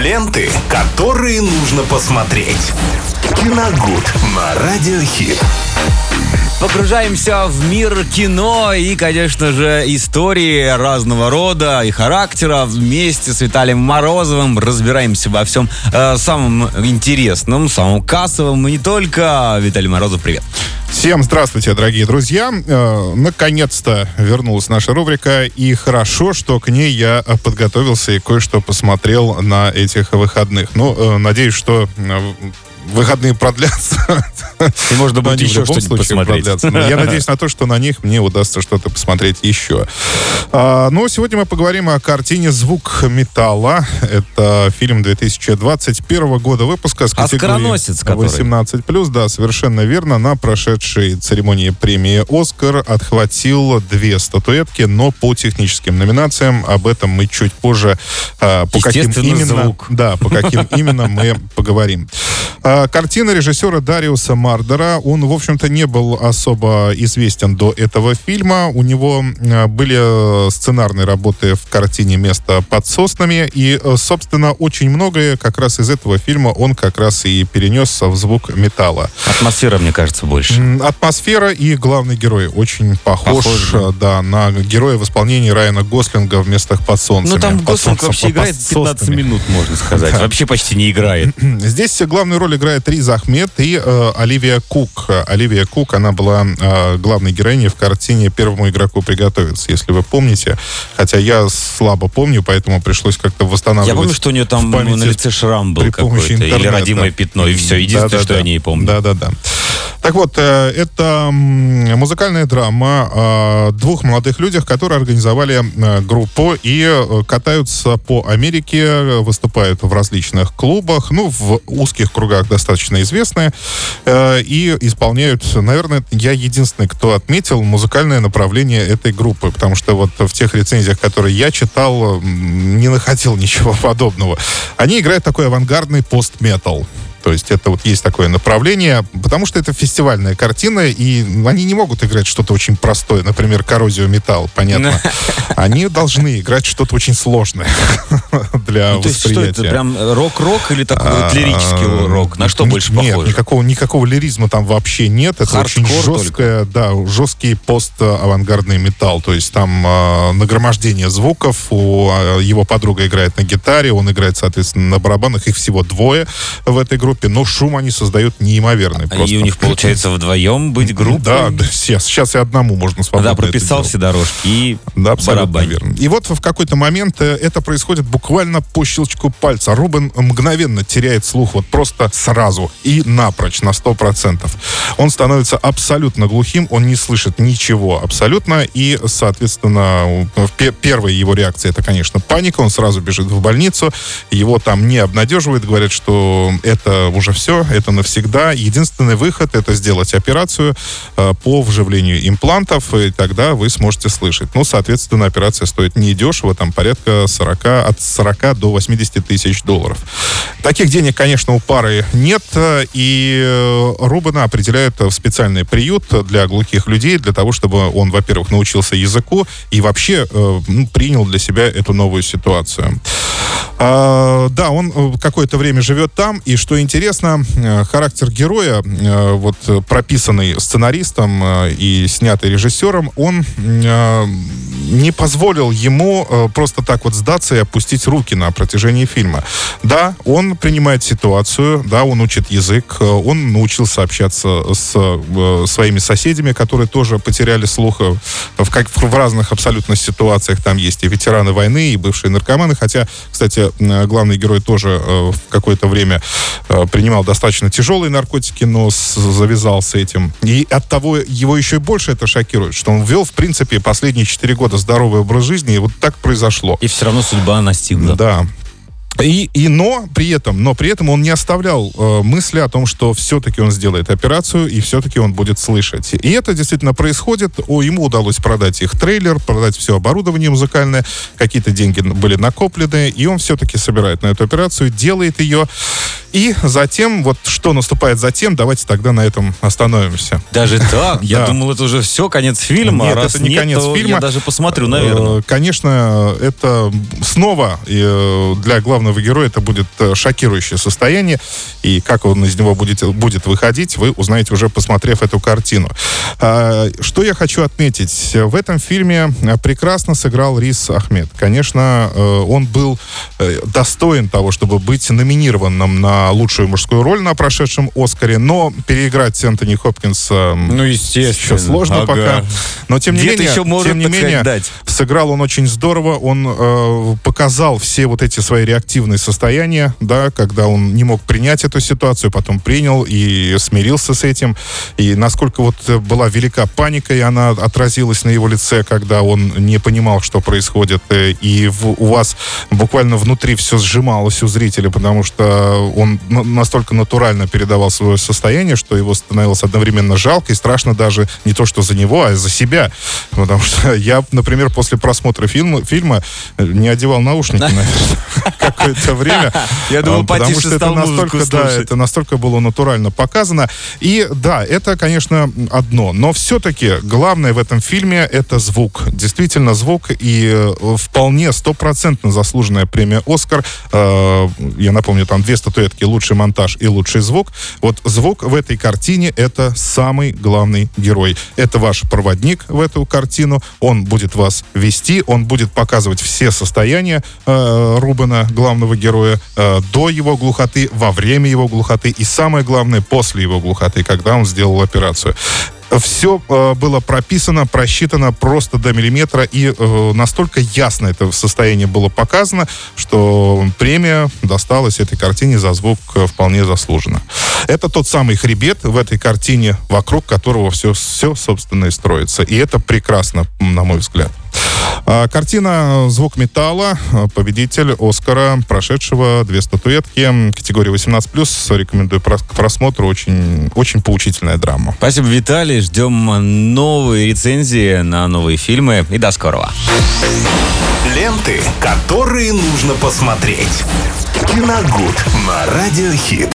Ленты, которые нужно посмотреть. Киногуд на Радиохит. Погружаемся в мир кино и, конечно же, истории разного рода и характера. Вместе с Виталием Морозовым разбираемся во всем э, самом интересном, самом кассовом и не только. Виталий Морозов, привет. Всем здравствуйте, дорогие друзья. Э, наконец-то вернулась наша рубрика, и хорошо, что к ней я подготовился и кое-что посмотрел на этих выходных. Ну, э, надеюсь, что э, выходные продлятся. И можно будет еще что-нибудь посмотреть. Но я надеюсь на то, что на них мне удастся что-то посмотреть еще. А, ну, сегодня мы поговорим о картине «Звук металла». Это фильм 2021 года выпуска с категорией 18+. Да, совершенно верно. На прошедшей церемонии премии «Оскар» отхватил две статуэтки, но по техническим номинациям. Об этом мы чуть позже а, по каким именно, звук. Да, по каким именно мы поговорим. А, картина режиссера Дариуса Мардера. Он, в общем-то, не был особо известен до этого фильма. У него были сценарные работы в картине «Место под соснами». И, э, собственно, очень многое как раз из этого фильма он как раз и перенес в звук металла. Атмосфера, мне кажется, больше. Атмосфера и главный герой очень похож, похож да. да, на героя в исполнении Райана Гослинга в «Местах под солнцем». Ну, там Гослинг вообще играет 15 минут, можно сказать. Вообще почти не играет. Здесь главную роль играет Риз Ахмед и э, Оливия Кук. Оливия Кук, она была э, главной героиней в картине «Первому игроку приготовиться», если вы помните. Хотя я слабо помню, поэтому пришлось как-то восстанавливать. Я помню, что у нее там на лице шрам был какой-то, или родимое пятно, и все. Единственное, да, да, что да. я не помню. Да-да-да. Так вот, э, это музыкальная драма о двух молодых людях, которые организовали э, группу и э, катаются по Америке, выступают в различных клубах, ну, в узких кругах достаточно известные, и исполняют, наверное, я единственный, кто отметил музыкальное направление этой группы, потому что вот в тех рецензиях, которые я читал, не находил ничего подобного. Они играют такой авангардный пост-метал. То есть это вот есть такое направление, потому что это фестивальная картина, и они не могут играть что-то очень простое, например, коррозию металл, понятно. Они должны играть что-то очень сложное для ну, восприятия. Что это, прям рок-рок или такой вот лирический рок? На что больше похоже? Нет, никакого, никакого лиризма там вообще нет. Это очень жесткое, да, жесткий пост-авангардный металл. То есть там э, нагромождение звуков, у, э, его подруга играет на гитаре, он играет, соответственно, на барабанах, их всего двое в этой группе группе, но шум они создают неимоверный. А просто. И у них получается вдвоем быть группой? Да, да сейчас, сейчас и одному можно свободно Да, прописал все дорожки и да, абсолютно верно. И вот в какой-то момент э, это происходит буквально по щелчку пальца. Рубен мгновенно теряет слух, вот просто сразу и напрочь, на 100%. Он становится абсолютно глухим, он не слышит ничего абсолютно, и, соответственно, первая его реакция, это, конечно, паника, он сразу бежит в больницу, его там не обнадеживают, говорят, что это уже все, это навсегда. Единственный выход это сделать операцию э, по вживлению имплантов, и тогда вы сможете слышать. Ну, соответственно, операция стоит недешево, там порядка 40, от 40 до 80 тысяч долларов. Таких денег, конечно, у пары нет, и э, Рубана определяют в специальный приют для глухих людей, для того, чтобы он, во-первых, научился языку и вообще э, ну, принял для себя эту новую ситуацию. А, да, он э, какое-то время живет там, и что интересно, э, характер героя, э, вот прописанный сценаристом и снятый режиссером, он не позволил ему просто так вот сдаться и опустить руки на протяжении фильма. Да, он принимает ситуацию, да, он учит язык, он научился общаться с своими соседями, которые тоже потеряли слух в, как, в разных абсолютно ситуациях. Там есть и ветераны войны, и бывшие наркоманы, хотя, кстати, Э, главный герой тоже э, в какое-то время э, принимал достаточно тяжелые наркотики, но завязал с этим. И от того его еще и больше это шокирует, что он вел, в принципе, последние четыре года здоровый образ жизни, и вот так произошло. И все равно судьба настигла. Да. И, и но при этом, но при этом он не оставлял э, мысли о том, что все-таки он сделает операцию и все-таки он будет слышать. И это действительно происходит. О, ему удалось продать их трейлер, продать все оборудование музыкальное, какие-то деньги были накоплены, и он все-таки собирает на эту операцию, делает ее. И затем, вот что наступает затем, давайте тогда на этом остановимся. Даже так? Я думал, это уже все, конец фильма. Нет, это не конец фильма. я даже посмотрю, наверное. Э, Конечно, это снова э, для главного героя это будет э, шокирующее состояние. И как он из него будет, будет выходить, вы узнаете уже посмотрев эту картину. А, Что я хочу отметить? В этом фильме э, прекрасно сыграл Рис Ахмед. Конечно, э, он был достоин того, чтобы быть номинированным на лучшую мужскую роль на прошедшем Оскаре, но переиграть Энтони Хопкинса Ну, естественно. еще сложно Ага. пока. Но тем не менее, еще может, тем не менее, дать. сыграл он очень здорово. Он э, показал все вот эти свои реактивные состояния, да, когда он не мог принять эту ситуацию, потом принял и смирился с этим. И насколько вот э, была велика паника, и она отразилась на его лице, когда он не понимал, что происходит. Э, И в- у вас буквально внутри все сжималось у зрителя, потому что он на- настолько натурально передавал свое состояние, что его становилось одновременно жалко и страшно даже не то, что за него, а за себя. Потому что я, например, после просмотра фильма, фильма э, не одевал наушники, наверное, какое-то время. Я думал, А, Потому что это настолько, да, это настолько было натурально показано. И да, это, конечно, одно. Но все-таки главное в этом фильме это звук. Действительно звук и э, вполне стопроцентно заслуженная премия «Оскар». Э, Я напомню, там две статуэтки «Лучший монтаж» и «Лучший звук». Вот звук в этой картине это самый главный герой. Это ваш проводник в эту картину. Он будет вас вести, он будет показывать все состояния э, Рубена, главного героя, э, до его глухоты, во время его глухоты и самое главное, после его глухоты, когда он сделал операцию. Все было прописано, просчитано просто до миллиметра, и э, настолько ясно это состояние было показано, что премия досталась этой картине за звук э, вполне заслуженно. Это тот самый хребет в этой картине, вокруг которого все, все собственно, и строится. И это прекрасно, на мой взгляд. А, Картина «Звук металла», победитель Оскара, прошедшего две статуэтки, категории 18+, рекомендую к просмотру, очень, очень поучительная драма. Спасибо, Виталий. Ждем новые рецензии на новые фильмы. И до скорого. Ленты, которые нужно посмотреть. Киногуд на Радиохит.